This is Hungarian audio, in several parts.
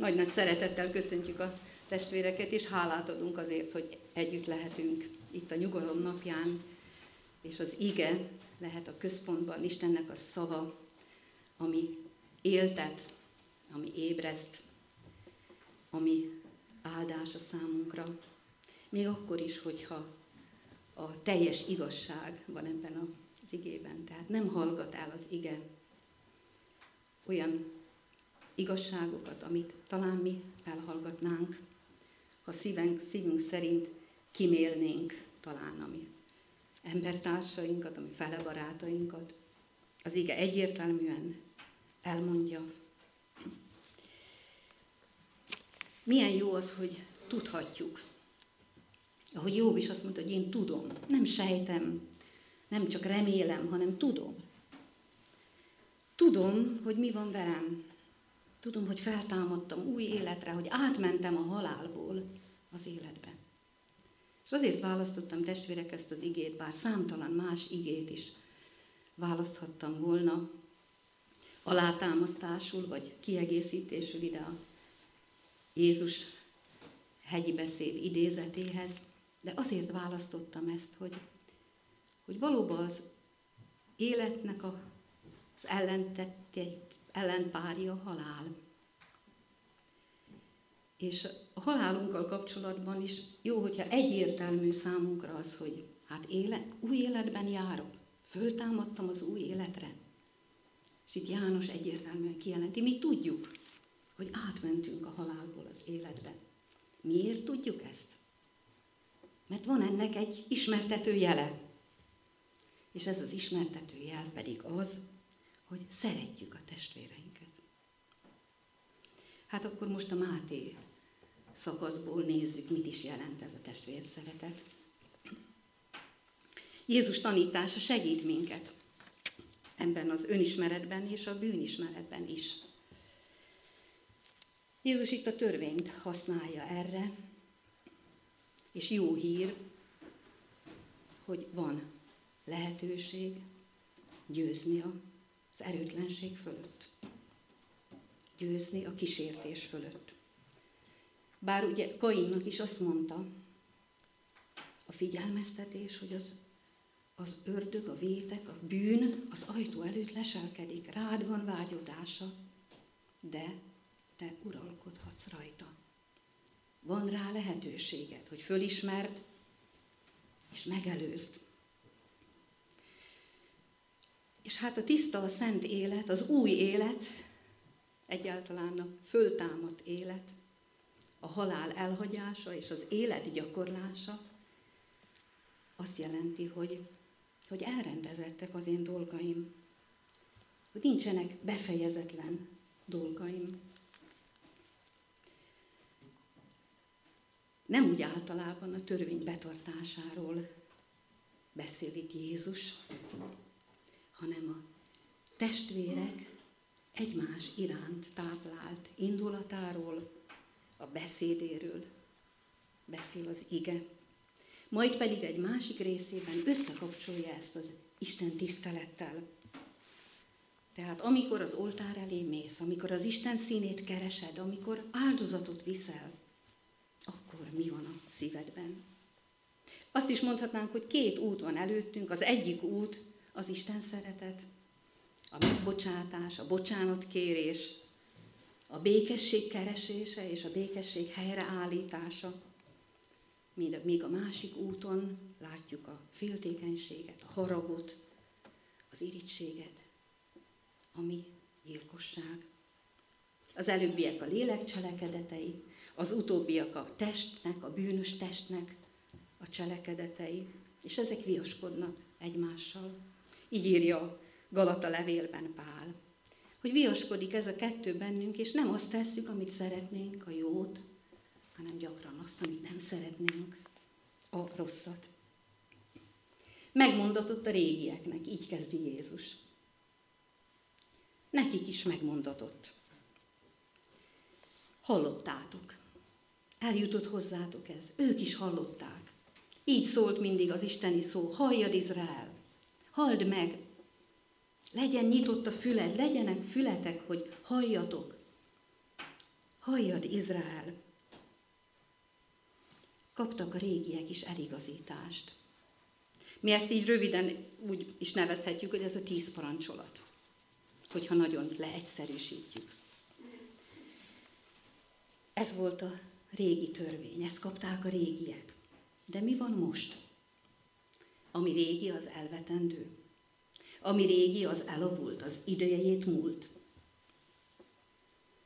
Nagy-nagy szeretettel köszöntjük a testvéreket, és hálát adunk azért, hogy együtt lehetünk itt a nyugalom napján, és az ige lehet a központban, Istennek a szava, ami éltet, ami ébreszt, ami áldás a számunkra. Még akkor is, hogyha a teljes igazság van ebben az igében. Tehát nem hallgat el az ige olyan igazságokat, amit talán mi elhallgatnánk, ha szívünk, szívünk szerint kimélnénk talán a mi embertársainkat, a mi fele barátainkat. Az ige egyértelműen elmondja. Milyen jó az, hogy tudhatjuk. Ahogy Jobb is azt mondta, hogy én tudom, nem sejtem, nem csak remélem, hanem tudom. Tudom, hogy mi van velem, Tudom, hogy feltámadtam új életre, hogy átmentem a halálból az életbe. És azért választottam testvérek ezt az igét, bár számtalan más igét is választhattam volna, alátámasztásul vagy kiegészítésül ide a Jézus hegyi beszéd idézetéhez, de azért választottam ezt, hogy, hogy valóban az életnek a, az ellentetét ellenpárja halál. És a halálunkkal kapcsolatban is jó, hogyha egyértelmű számunkra az, hogy hát élet, új életben járok, föltámadtam az új életre. És itt János egyértelműen kijelenti, mi tudjuk, hogy átmentünk a halálból az életbe. Miért tudjuk ezt? Mert van ennek egy ismertető jele. És ez az ismertető jel pedig az, hogy szeretjük a testvéreinket. Hát akkor most a Máté szakaszból nézzük, mit is jelent ez a testvér szeretet. Jézus tanítása segít minket ebben az önismeretben és a bűnismeretben is. Jézus itt a törvényt használja erre, és jó hír, hogy van lehetőség győzni a az erőtlenség fölött. Győzni a kísértés fölött. Bár ugye Kainnak is azt mondta, a figyelmeztetés, hogy az, az ördög, a vétek, a bűn az ajtó előtt leselkedik, rád van vágyodása, de te uralkodhatsz rajta. Van rá lehetőséged, hogy fölismerd és megelőzd. És hát a tiszta, a szent élet, az új élet, egyáltalán a föltámadt élet, a halál elhagyása és az élet gyakorlása azt jelenti, hogy, hogy elrendezettek az én dolgaim, hogy nincsenek befejezetlen dolgaim. Nem úgy általában a törvény betartásáról beszél itt Jézus, hanem a testvérek egymás iránt táplált indulatáról, a beszédéről beszél az ige. Majd pedig egy másik részében összekapcsolja ezt az Isten tisztelettel. Tehát amikor az oltár elé mész, amikor az Isten színét keresed, amikor áldozatot viszel, akkor mi van a szívedben? Azt is mondhatnánk, hogy két út van előttünk. Az egyik út az Isten szeretet, a megbocsátás, a bocsánatkérés, a békesség keresése és a békesség helyreállítása. Míg a másik úton látjuk a féltékenységet, a haragot, az irítséget, ami gyilkosság. Az előbbiek a lélek cselekedetei, az utóbbiak a testnek, a bűnös testnek a cselekedetei, és ezek viaskodnak egymással. Így írja Galata levélben Pál. Hogy viaskodik ez a kettő bennünk, és nem azt tesszük, amit szeretnénk, a jót, hanem gyakran azt, amit nem szeretnénk, a rosszat. Megmondatott a régieknek, így kezdi Jézus. Nekik is megmondatott. Hallottátok. Eljutott hozzátok ez. Ők is hallották. Így szólt mindig az isteni szó. Halljad Izrael! Halld meg! Legyen nyitott a füled, legyenek fületek, hogy halljatok. halljad Izrael, kaptak a régiek is eligazítást. Mi ezt így röviden úgy is nevezhetjük, hogy ez a tíz parancsolat, hogyha nagyon leegyszerűsítjük. Ez volt a régi törvény, ezt kapták a régiek. De mi van most? Ami régi, az elvetendő. Ami régi, az elavult, az idejét múlt.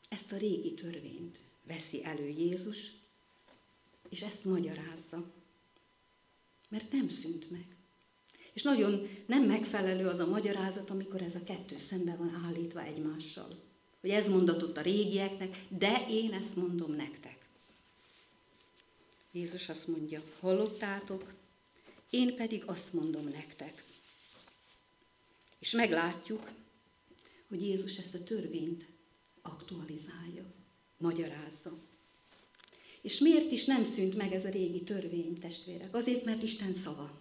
Ezt a régi törvényt veszi elő Jézus, és ezt magyarázza. Mert nem szűnt meg. És nagyon nem megfelelő az a magyarázat, amikor ez a kettő szembe van állítva egymással. Hogy ez mondatott a régieknek, de én ezt mondom nektek. Jézus azt mondja, hallottátok, én pedig azt mondom nektek. És meglátjuk, hogy Jézus ezt a törvényt aktualizálja, magyarázza. És miért is nem szűnt meg ez a régi törvény, testvérek? Azért, mert Isten szava.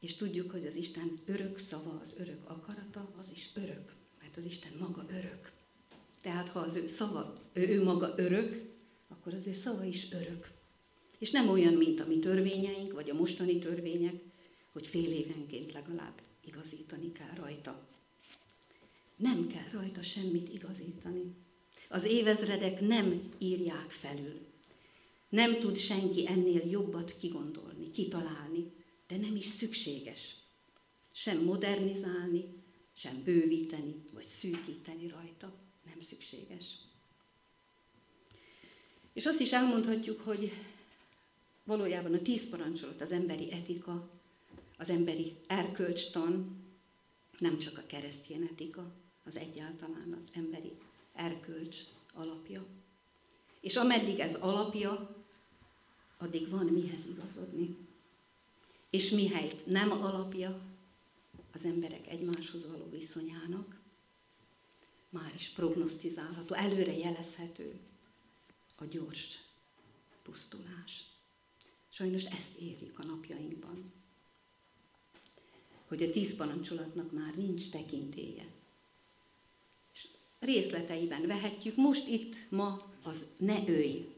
És tudjuk, hogy az Isten örök szava, az örök akarata, az is örök, mert az Isten maga örök. Tehát ha az ő szava, ő, ő maga örök, akkor az ő szava is örök. És nem olyan, mint a mi törvényeink, vagy a mostani törvények, hogy fél évenként legalább igazítani kell rajta. Nem kell rajta semmit igazítani. Az évezredek nem írják felül. Nem tud senki ennél jobbat kigondolni, kitalálni, de nem is szükséges. Sem modernizálni, sem bővíteni, vagy szűkíteni rajta. Nem szükséges. És azt is elmondhatjuk, hogy valójában a tíz parancsolat, az emberi etika, az emberi erkölcstan, nem csak a keresztény etika, az egyáltalán az emberi erkölcs alapja. És ameddig ez alapja, addig van mihez igazodni. És mihelyt nem alapja az emberek egymáshoz való viszonyának, már is prognosztizálható, előre jelezhető a gyors pusztulás. Sajnos ezt éljük a napjainkban. Hogy a tíz parancsolatnak már nincs tekintélye. És részleteiben vehetjük, most itt ma az ne őj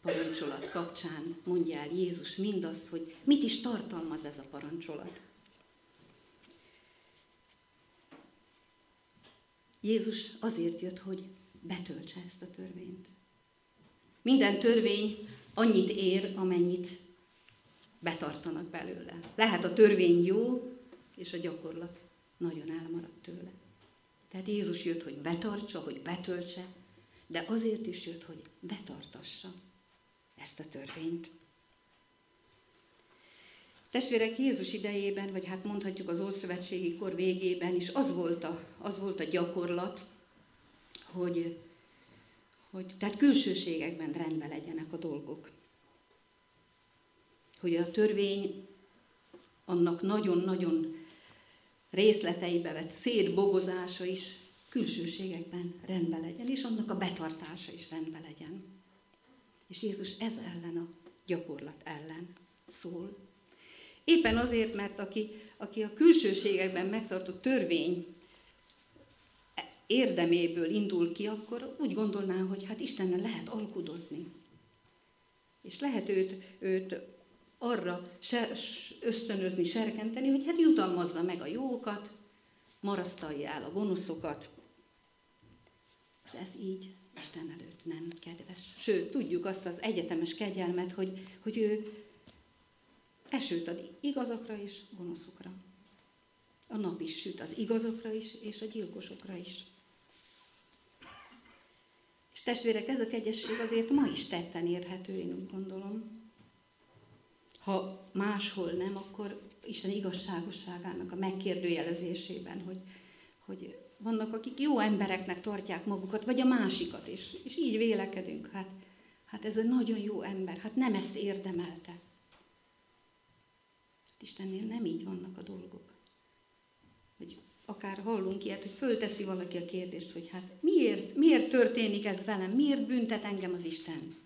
parancsolat kapcsán mondja el Jézus mindazt, hogy mit is tartalmaz ez a parancsolat. Jézus azért jött, hogy betöltse ezt a törvényt. Minden törvény annyit ér, amennyit betartanak belőle. Lehet a törvény jó, és a gyakorlat nagyon elmaradt tőle. Tehát Jézus jött, hogy betartsa, hogy betöltse, de azért is jött, hogy betartassa ezt a törvényt. Testvérek, Jézus idejében, vagy hát mondhatjuk az Ószövetségi kor végében is az volt a, az volt a gyakorlat, hogy, hogy tehát külsőségekben rendben legyenek a dolgok hogy a törvény annak nagyon-nagyon részleteibe vett szétbogozása is külsőségekben rendben legyen, és annak a betartása is rendben legyen. És Jézus ez ellen a gyakorlat ellen szól. Éppen azért, mert aki, aki a külsőségekben megtartott törvény érdeméből indul ki, akkor úgy gondolná, hogy hát Istennel lehet alkudozni. És lehet őt, őt arra ösztönözni, serkenteni, hogy hát jutalmazza meg a jókat, marasztalja el a gonoszokat. És ez így Isten előtt nem kedves. Sőt, tudjuk azt az egyetemes kegyelmet, hogy, hogy ő esőt ad igazakra és gonoszokra. A nap is süt az igazokra is, és a gyilkosokra is. És testvérek, ez a kegyesség azért ma is tetten érhető, én úgy gondolom. Ha máshol nem, akkor Isten igazságosságának a megkérdőjelezésében, hogy, hogy vannak, akik jó embereknek tartják magukat, vagy a másikat, és, és így vélekedünk. Hát, hát ez egy nagyon jó ember, hát nem ezt érdemelte. Istennél nem így vannak a dolgok. Hogy akár hallunk ilyet, hogy fölteszi valaki a kérdést, hogy hát miért, miért történik ez velem, miért büntet engem az Isten?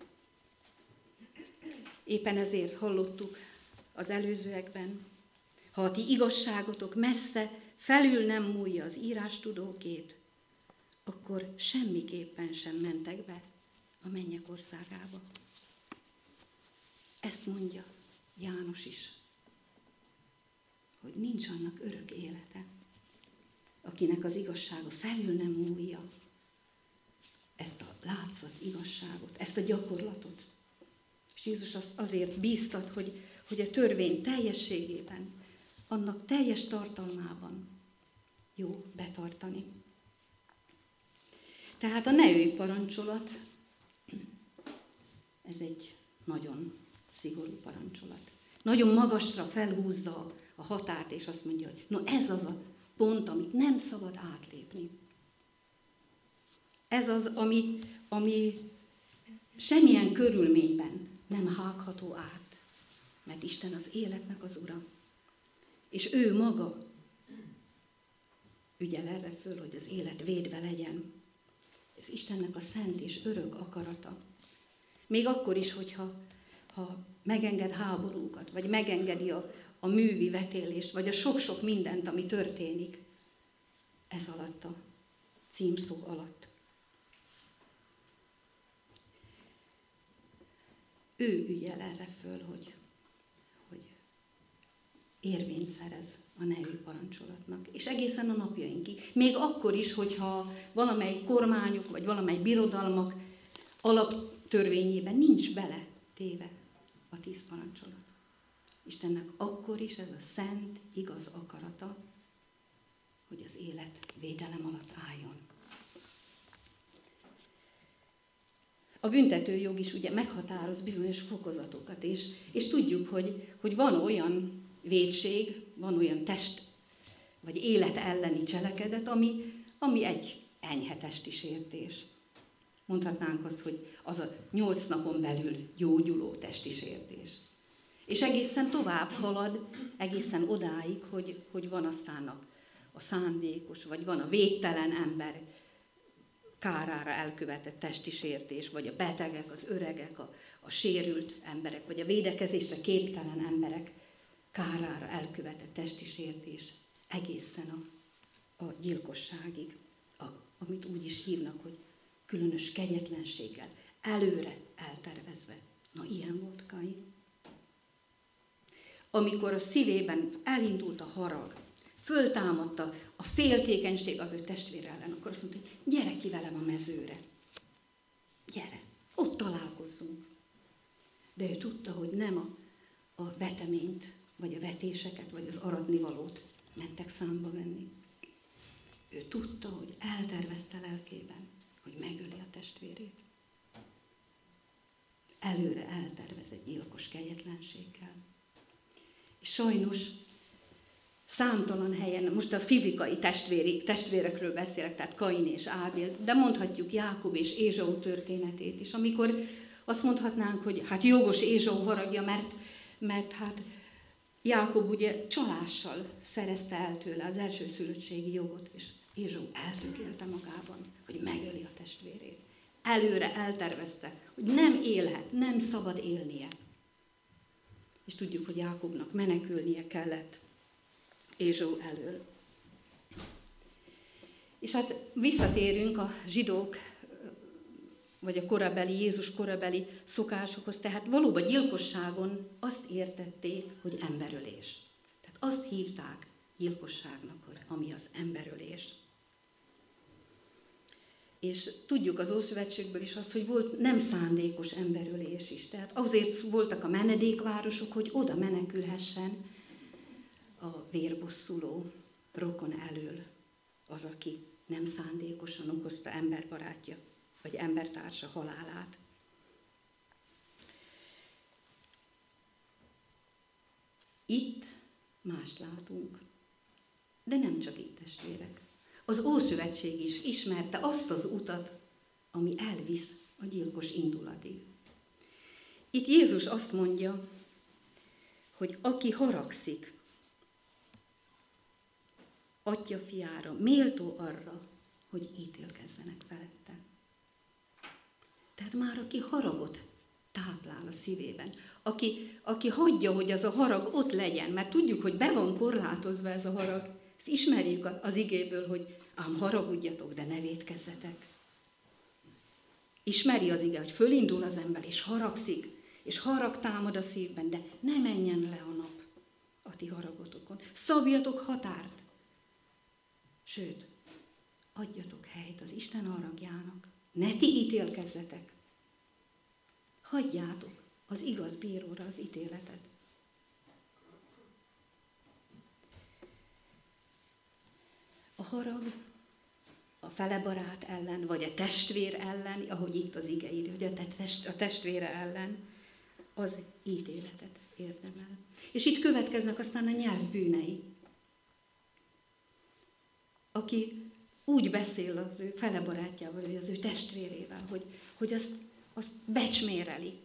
Éppen ezért hallottuk az előzőekben, ha a ti igazságotok messze felül nem múlja az írástudókét, akkor semmiképpen sem mentek be a mennyek országába. Ezt mondja János is, hogy nincs annak örök élete, akinek az igazsága felül nem múlja ezt a látszat igazságot, ezt a gyakorlatot. És Jézus azért bíztat, hogy, hogy a törvény teljességében, annak teljes tartalmában jó betartani. Tehát a ne parancsolat, ez egy nagyon szigorú parancsolat. Nagyon magasra felhúzza a határt, és azt mondja, hogy no ez az a pont, amit nem szabad átlépni. Ez az, ami, ami semmilyen körülményben nem hágható át, mert Isten az életnek az Ura. És ő maga ügyel erre föl, hogy az élet védve legyen. Ez Istennek a szent és örök akarata. Még akkor is, hogyha ha megenged háborúkat, vagy megengedi a, a művi vetélést, vagy a sok-sok mindent, ami történik, ez alatt a címszó alatt. Ő ügyel erre föl, hogy, hogy érvényt szerez a nevű parancsolatnak. És egészen a napjainkig. Még akkor is, hogyha valamely kormányok, vagy valamely birodalmak alaptörvényében nincs bele téve a tíz parancsolat. Istennek akkor is ez a szent, igaz akarata, hogy az élet védelem alatt álljon. A büntetőjog is ugye meghatároz bizonyos fokozatokat, és, és tudjuk, hogy, hogy van olyan védség, van olyan test vagy élet elleni cselekedet, ami, ami egy enyhe testi sértés. Mondhatnánk azt, hogy az a nyolc napon belül gyógyuló testi sértés. És egészen tovább halad, egészen odáig, hogy, hogy van aztán a, a szándékos, vagy van a végtelen ember kárára elkövetett testi sértés, vagy a betegek, az öregek, a, a sérült emberek, vagy a védekezésre képtelen emberek kárára elkövetett testi sértés egészen a, a gyilkosságig, a, amit úgy is hívnak, hogy különös kegyetlenséggel, előre eltervezve. Na, ilyen volt Kain. Amikor a szívében elindult a harag, föltámadta a féltékenység az ő testvér ellen, akkor azt mondta, hogy gyere ki velem a mezőre. Gyere, ott találkozzunk. De ő tudta, hogy nem a, a veteményt, vagy a vetéseket, vagy az aratnivalót mentek számba venni. Ő tudta, hogy eltervezte lelkében, hogy megöli a testvérét. Előre eltervez egy gyilkos kegyetlenséggel. És sajnos számtalan helyen, most a fizikai testvéri, testvérekről beszélek, tehát Kain és Ábél, de mondhatjuk Jákob és Ézsau történetét is, amikor azt mondhatnánk, hogy hát jogos Ézsau haragja, mert, mert hát Jákob ugye csalással szerezte el tőle az elsőszülöttségi jogot, és Ézsau eltökélte magában, hogy megöli a testvérét. Előre eltervezte, hogy nem élhet, nem szabad élnie. És tudjuk, hogy Jákobnak menekülnie kellett Ézsó elől. És hát visszatérünk a zsidók, vagy a korabeli, Jézus korabeli szokásokhoz, tehát valóban gyilkosságon azt értették, hogy emberölés. Tehát azt hívták gyilkosságnak, hogy ami az emberölés. És tudjuk az Ószövetségből is azt, hogy volt nem szándékos emberölés is. Tehát azért voltak a menedékvárosok, hogy oda menekülhessen a vérbosszuló rokon elől az, aki nem szándékosan okozta emberbarátja vagy embertársa halálát. Itt mást látunk, de nem csak itt testvérek. Az Ószövetség is ismerte azt az utat, ami elvisz a gyilkos indulatig. Itt Jézus azt mondja, hogy aki haragszik, atya fiára, méltó arra, hogy ítélkezzenek felette. Tehát már aki haragot táplál a szívében, aki, aki hagyja, hogy az a harag ott legyen, mert tudjuk, hogy be van korlátozva ez a harag, ezt ismerjük az igéből, hogy ám haragudjatok, de ne védkezzetek. Ismeri az ige, hogy fölindul az ember, és haragszik, és harag támad a szívben, de ne menjen le a nap a ti haragotokon. Szabjatok határt. Sőt, adjatok helyt az Isten haragjának. Ne ti ítélkezzetek. Hagyjátok az igaz bíróra az ítéletet. A harag a felebarát ellen, vagy a testvér ellen, ahogy itt az ige írja, hogy a, test, a testvére ellen, az ítéletet érdemel. És itt következnek aztán a nyelv bűnei. Aki úgy beszél az ő felebarátjával, vagy az ő testvérével, hogy, hogy azt, azt becsméreli,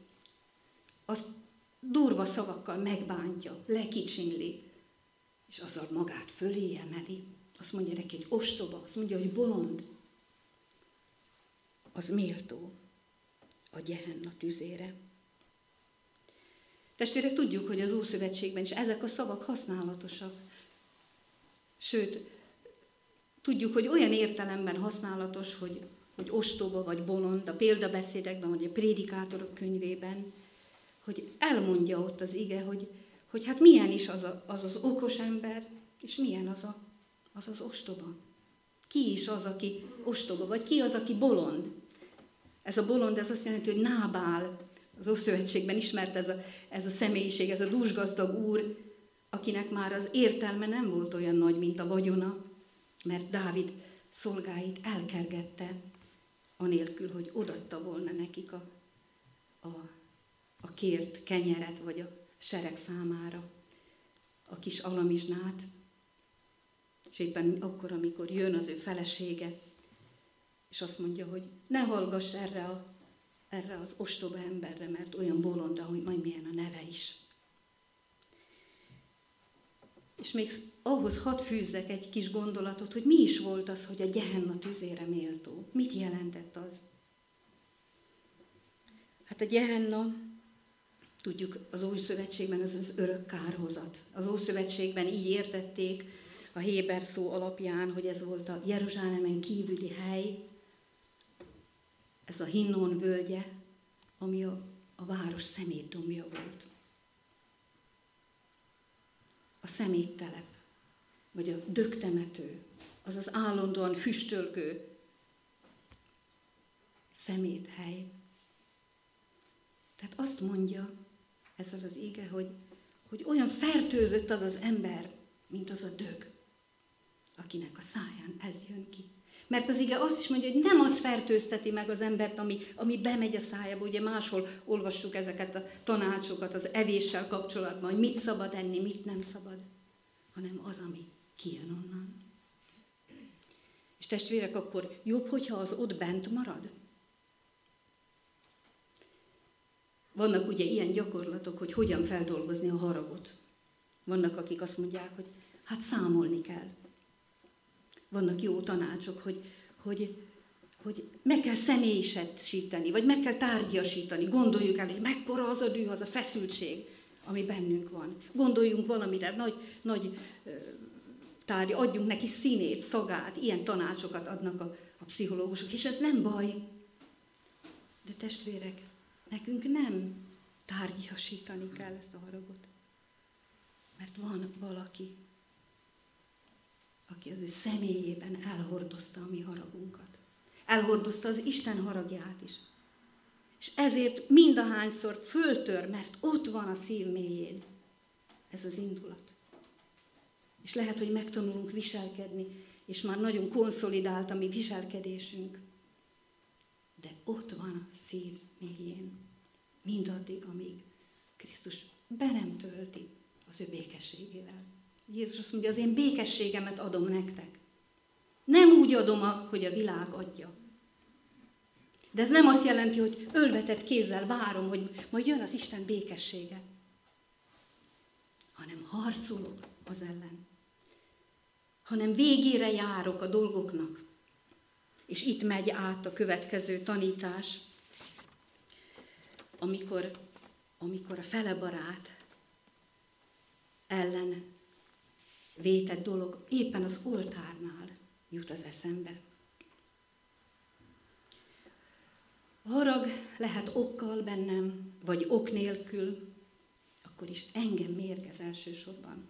azt durva szavakkal megbántja, lekicsinli, és azzal magát fölé emeli. Azt mondja neki, hogy ostoba, azt mondja, hogy bolond. Az méltó a gyehenna tüzére. Testvérek, tudjuk, hogy az Ószövetségben is ezek a szavak használatosak. Sőt, tudjuk, hogy olyan értelemben használatos, hogy, hogy ostoba vagy bolond, a példabeszédekben, vagy a prédikátorok könyvében, hogy elmondja ott az ige, hogy, hogy hát milyen is az, a, az az okos ember, és milyen az, a, az az ostoba. Ki is az, aki ostoba, vagy ki az, aki bolond. Ez a bolond, ez azt jelenti, hogy nábál, az Ószövetségben ismert ez a, ez a személyiség, ez a dúsgazdag úr, akinek már az értelme nem volt olyan nagy, mint a vagyona, mert Dávid szolgáit elkergette, anélkül, hogy odatta volna nekik a, a, a kért kenyeret, vagy a sereg számára a kis alamizsnát. És éppen akkor, amikor jön az ő felesége, és azt mondja, hogy ne hallgass erre, a, erre az ostoba emberre, mert olyan bolondra, hogy majd milyen a neve is. És még ahhoz hadd fűzzek egy kis gondolatot, hogy mi is volt az, hogy a gyehenna tüzére méltó. Mit jelentett az? Hát a gyehenna, tudjuk, az Új Szövetségben ez az örök kárhozat. Az Ószövetségben így értették a Héber szó alapján, hogy ez volt a Jeruzsálemen kívüli hely, ez a Hinnon völgye, ami a, a város szemétdomja volt. A szeméttelep, vagy a dögtemető, az az állandóan füstölgő szeméthely. Tehát azt mondja ezzel az ége, hogy, hogy olyan fertőzött az az ember, mint az a dög, akinek a száján ez jön ki. Mert az ige azt is mondja, hogy nem az fertőzteti meg az embert, ami, ami bemegy a szájába. Ugye máshol olvassuk ezeket a tanácsokat az evéssel kapcsolatban, hogy mit szabad enni, mit nem szabad, hanem az, ami kijön onnan. És testvérek, akkor jobb, hogyha az ott bent marad? Vannak ugye ilyen gyakorlatok, hogy hogyan feldolgozni a haragot. Vannak, akik azt mondják, hogy hát számolni kell vannak jó tanácsok, hogy, hogy, hogy meg kell személyisíteni, vagy meg kell tárgyasítani. Gondoljuk el, hogy mekkora az a düh, az a feszültség, ami bennünk van. Gondoljunk valamire, nagy, nagy tárgy, adjunk neki színét, szagát, ilyen tanácsokat adnak a, a pszichológusok, és ez nem baj. De testvérek, nekünk nem tárgyasítani kell ezt a haragot. Mert van valaki, aki az ő személyében elhordozta a mi haragunkat. Elhordozta az Isten haragját is. És ezért mindahányszor föltör, mert ott van a szív mélyén ez az indulat. És lehet, hogy megtanulunk viselkedni, és már nagyon konszolidált a mi viselkedésünk. De ott van a szív mélyén. Mindaddig, amíg Krisztus be nem tölti az ő békességével. Jézus azt mondja, az én békességemet adom nektek. Nem úgy adom, hogy a világ adja. De ez nem azt jelenti, hogy ölvetett kézzel várom, hogy majd jön az Isten békessége. Hanem harcolok az ellen. Hanem végére járok a dolgoknak. És itt megy át a következő tanítás, amikor, amikor a fele barát ellen vétett dolog éppen az oltárnál jut az eszembe. A harag lehet okkal bennem, vagy ok nélkül, akkor is engem mérgez elsősorban.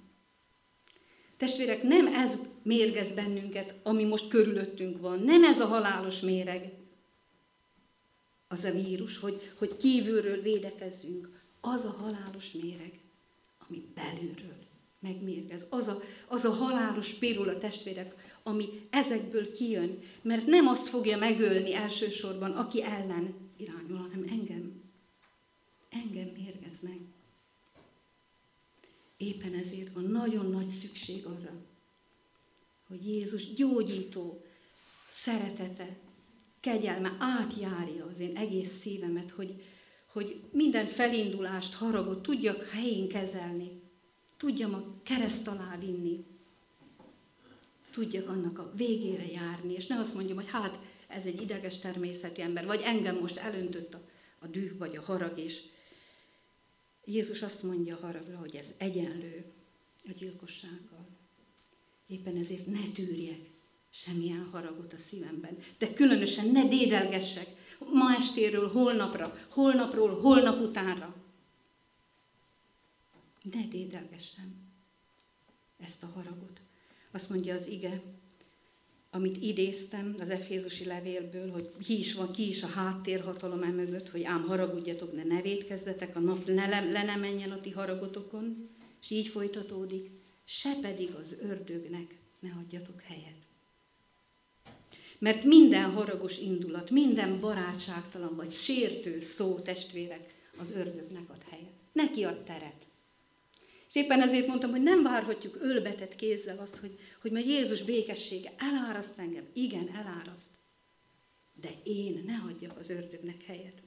Testvérek, nem ez mérgez bennünket, ami most körülöttünk van. Nem ez a halálos méreg, az a vírus, hogy, hogy kívülről védekezzünk. Az a halálos méreg, ami belülről megmérgez. Az a, az a halálos pérul a testvérek, ami ezekből kijön. Mert nem azt fogja megölni elsősorban, aki ellen irányul, hanem engem. Engem mérgez meg. Éppen ezért van nagyon nagy szükség arra, hogy Jézus gyógyító szeretete, kegyelme átjárja az én egész szívemet, hogy, hogy minden felindulást, haragot tudjak helyén kezelni, tudjam a kereszt alá vinni, tudjak annak a végére járni, és ne azt mondjam, hogy hát ez egy ideges természeti ember, vagy engem most elöntött a, a düh vagy a harag, és Jézus azt mondja a haragra, hogy ez egyenlő a gyilkossággal. Éppen ezért ne tűrjek semmilyen haragot a szívemben. De különösen ne dédelgessek ma estéről holnapra, holnapról holnap utánra. Ne dédelgessem ezt a haragot. Azt mondja az ige, amit idéztem az Efézusi levélből, hogy ki is van, ki is a háttérhatalom emögött, hogy ám haragudjatok, ne ne védkezzetek, a nap le, le ne menjen a ti haragotokon, és így folytatódik, se pedig az ördögnek ne adjatok helyet. Mert minden haragos indulat, minden barátságtalan vagy sértő szó, testvérek, az ördögnek ad helyet. Neki ad teret. És éppen ezért mondtam, hogy nem várhatjuk ölbetett kézzel azt, hogy, hogy majd Jézus békessége eláraszt engem. Igen, eláraszt. De én ne hagyjak az ördögnek helyet.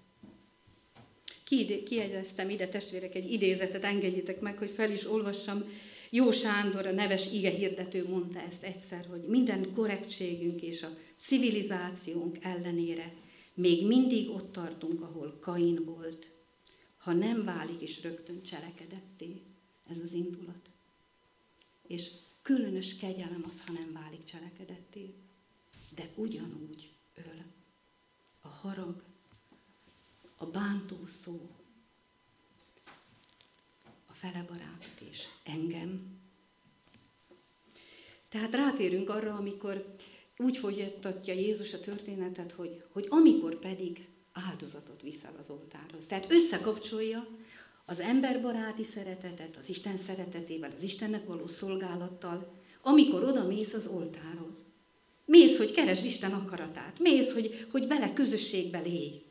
Kiegyeztem ide, testvérek, egy idézetet, engedjétek meg, hogy fel is olvassam. Jó Sándor, a neves ige hirdető mondta ezt egyszer, hogy minden korrektségünk és a civilizációnk ellenére még mindig ott tartunk, ahol Kain volt, ha nem válik is rögtön cselekedetté ez az indulat. És különös kegyelem az, ha nem válik cselekedetté. De ugyanúgy öl. A harag, a bántó szó, a felebarátot és engem. Tehát rátérünk arra, amikor úgy folytatja Jézus a történetet, hogy, hogy amikor pedig áldozatot viszel az oltárhoz. Tehát összekapcsolja az emberbaráti szeretetet, az Isten szeretetével, az Istennek való szolgálattal, amikor oda mész az oltárhoz. Mész, hogy keresd Isten akaratát. Mész, hogy, hogy vele közösségbe légy.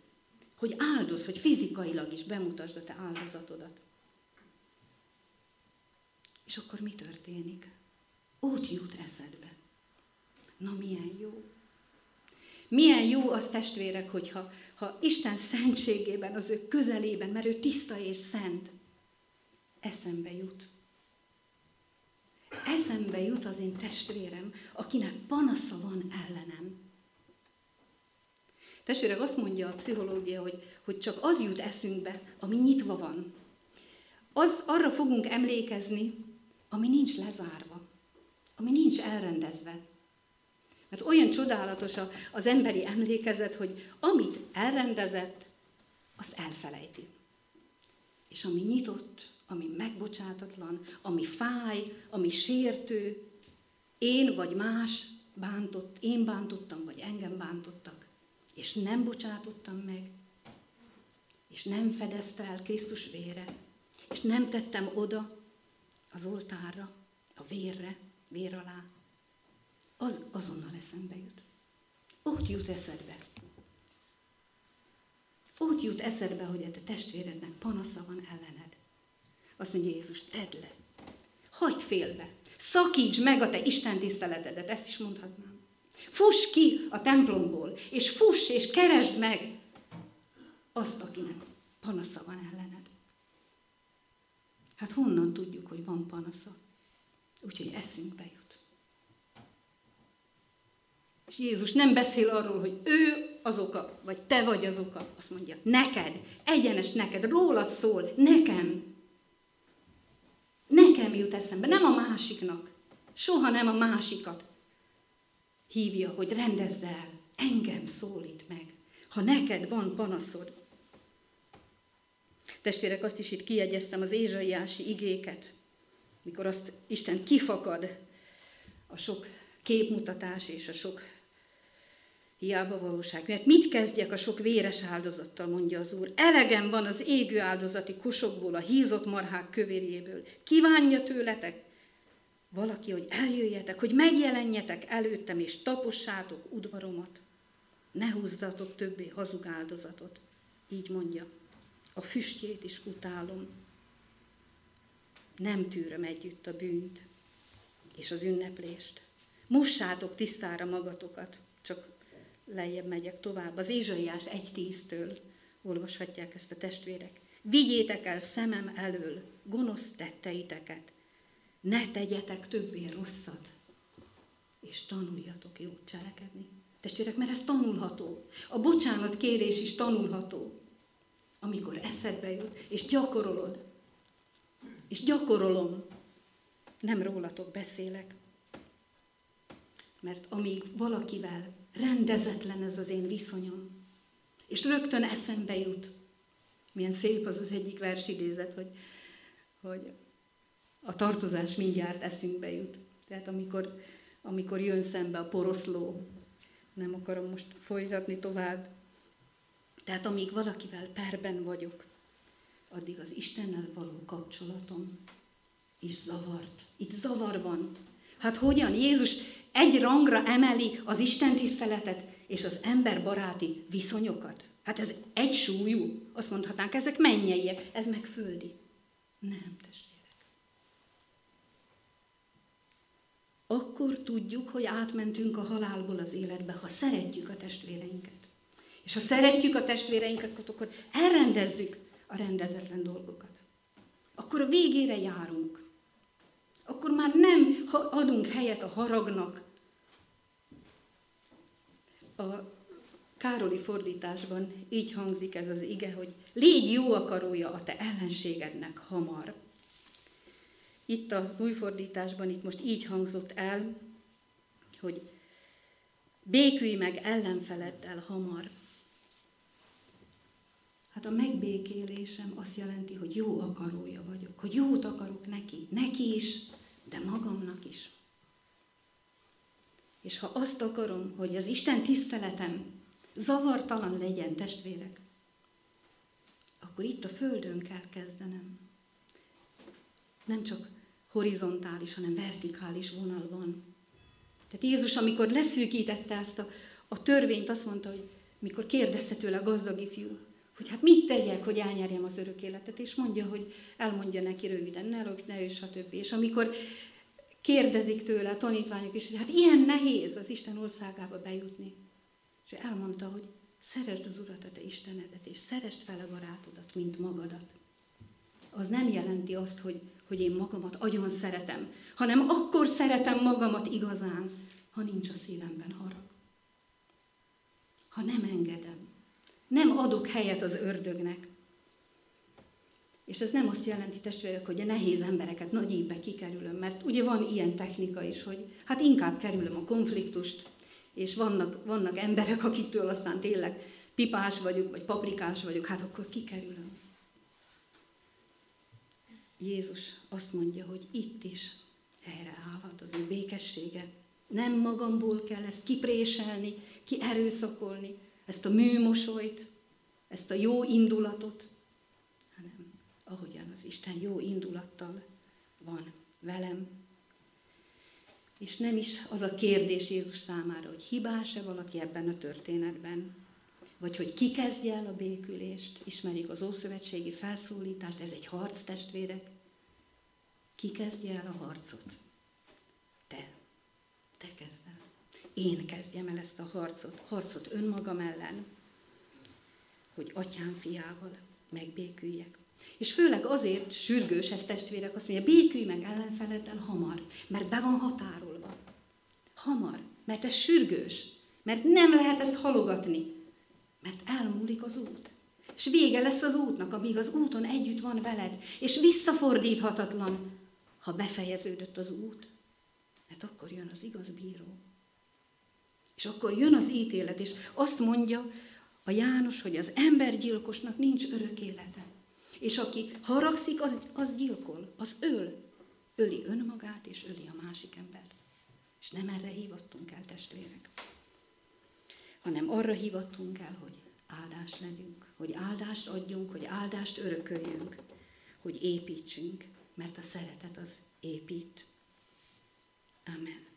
Hogy áldoz, hogy fizikailag is bemutasd a te áldozatodat. És akkor mi történik? Ott jut eszedbe. Na milyen jó. Milyen jó az testvérek, hogyha ha Isten szentségében, az ő közelében, mert ő tiszta és szent, eszembe jut. Eszembe jut az én testvérem, akinek panasza van ellenem. Testvérek, azt mondja a pszichológia, hogy, hogy csak az jut eszünkbe, ami nyitva van. Az, arra fogunk emlékezni, ami nincs lezárva, ami nincs elrendezve. Mert olyan csodálatos az emberi emlékezet, hogy amit elrendezett, azt elfelejti. És ami nyitott, ami megbocsátatlan, ami fáj, ami sértő, én vagy más bántott, én bántottam, vagy engem bántottak, és nem bocsátottam meg, és nem fedezte el Krisztus vére, és nem tettem oda az oltárra, a vérre, vér alá, az azonnal eszembe jut. Ott jut eszedbe. Ott jut eszedbe, hogy a te testvérednek panasza van ellened. Azt mondja Jézus, tedd le. Hagyd félbe. Szakíts meg a te Isten tiszteletedet, ezt is mondhatnám. Fuss ki a templomból, és fuss és keresd meg azt, akinek panasza van ellened. Hát honnan tudjuk, hogy van panasza? Úgyhogy eszünkbe jut. És Jézus nem beszél arról, hogy ő az oka, vagy te vagy az oka. Azt mondja, neked, egyenes neked, rólad szól, nekem. Nekem jut eszembe, nem a másiknak. Soha nem a másikat hívja, hogy rendezd el, engem szólít meg, ha neked van panaszod. Testvérek, azt is itt kiegyeztem az ézsaiási igéket, mikor azt Isten kifakad a sok képmutatás és a sok hiába valóság. Mert mit kezdjek a sok véres áldozattal, mondja az Úr. Elegem van az égő áldozati kosokból, a hízott marhák kövérjéből. Kívánja tőletek valaki, hogy eljöjjetek, hogy megjelenjetek előttem, és tapossátok udvaromat. Ne húzzatok többé hazug áldozatot. Így mondja. A füstjét is utálom. Nem tűröm együtt a bűnt és az ünneplést. Mossátok tisztára magatokat, csak lejjebb megyek tovább. Az Ézsaiás 1.10-től olvashatják ezt a testvérek. Vigyétek el szemem elől gonosz tetteiteket, ne tegyetek többé rosszat, és tanuljatok jót cselekedni. Testvérek, mert ez tanulható. A bocsánat kérés is tanulható. Amikor eszedbe jut, és gyakorolod. És gyakorolom. Nem rólatok beszélek. Mert amíg valakivel rendezetlen ez az én viszonyom, és rögtön eszembe jut, milyen szép az az egyik versidézet, hogy, hogy a tartozás mindjárt eszünkbe jut. Tehát amikor, amikor jön szembe a poroszló, nem akarom most folytatni tovább. Tehát amíg valakivel perben vagyok, addig az Istennel való kapcsolatom is zavart. Itt zavar van. Hát hogyan? Jézus egy rangra emeli az Isten tiszteletet és az emberbaráti viszonyokat. Hát ez egy súlyú. Azt mondhatnánk, ezek mennyeiek, ez meg földi. Nem, testvérek. Akkor tudjuk, hogy átmentünk a halálból az életbe, ha szeretjük a testvéreinket. És ha szeretjük a testvéreinket, akkor elrendezzük a rendezetlen dolgokat. Akkor a végére járunk. Akkor már nem adunk helyet a haragnak, a Károli fordításban így hangzik ez az ige, hogy légy jó akarója a te ellenségednek hamar. Itt az új fordításban itt most így hangzott el, hogy békülj meg ellenfeleddel hamar. Hát a megbékélésem azt jelenti, hogy jó akarója vagyok, hogy jót akarok neki, neki is, de magamnak is. És ha azt akarom, hogy az Isten tiszteletem zavartalan legyen, testvérek, akkor itt a Földön kell kezdenem. Nem csak horizontális, hanem vertikális vonalban. Tehát Jézus, amikor leszűkítette ezt a, a törvényt, azt mondta, hogy mikor kérdezte tőle a gazdag ifjú, hogy hát mit tegyek, hogy elnyerjem az örök életet, és mondja, hogy elmondja neki röviden, ne lopj, ne ő, stb. És amikor kérdezik tőle a tanítványok is, hogy hát ilyen nehéz az Isten országába bejutni. És elmondta, hogy szeresd az Urat, a te Istenedet, és szeresd fel a barátodat, mint magadat. Az nem jelenti azt, hogy, hogy én magamat agyon szeretem, hanem akkor szeretem magamat igazán, ha nincs a szívemben harag. Ha nem engedem, nem adok helyet az ördögnek, és ez nem azt jelenti, testvérek, hogy a nehéz embereket nagy évbe kikerülöm, mert ugye van ilyen technika is, hogy hát inkább kerülöm a konfliktust, és vannak, vannak emberek, akiktől aztán tényleg pipás vagyok, vagy paprikás vagyok, hát akkor kikerülöm. Jézus azt mondja, hogy itt is helyreállhat az ő békessége. Nem magamból kell ezt kipréselni, kierőszakolni, ezt a műmosolyt, ezt a jó indulatot, Isten jó indulattal van velem. És nem is az a kérdés Jézus számára, hogy hibás-e valaki ebben a történetben, vagy hogy ki kezdje el a békülést, ismerik az Ószövetségi felszólítást, ez egy harc, testvérek. Ki kezdje el a harcot? Te. Te kezd el. Én kezdjem el ezt a harcot, harcot önmagam ellen, hogy atyám fiával megbéküljek. És főleg azért sürgős ez testvérek, azt mondja, békülj meg ellenfeleddel hamar, mert be van határolva. Hamar, mert ez sürgős, mert nem lehet ezt halogatni, mert elmúlik az út. És vége lesz az útnak, amíg az úton együtt van veled, és visszafordíthatatlan, ha befejeződött az út, mert akkor jön az igaz bíró. És akkor jön az ítélet, és azt mondja a János, hogy az embergyilkosnak nincs örök élete. És aki haragszik, az, az gyilkol, az öl. Öli önmagát, és öli a másik embert. És nem erre hívattunk el, testvérek, hanem arra hívattunk el, hogy áldás legyünk, hogy áldást adjunk, hogy áldást örököljünk, hogy építsünk, mert a szeretet az épít. Amen.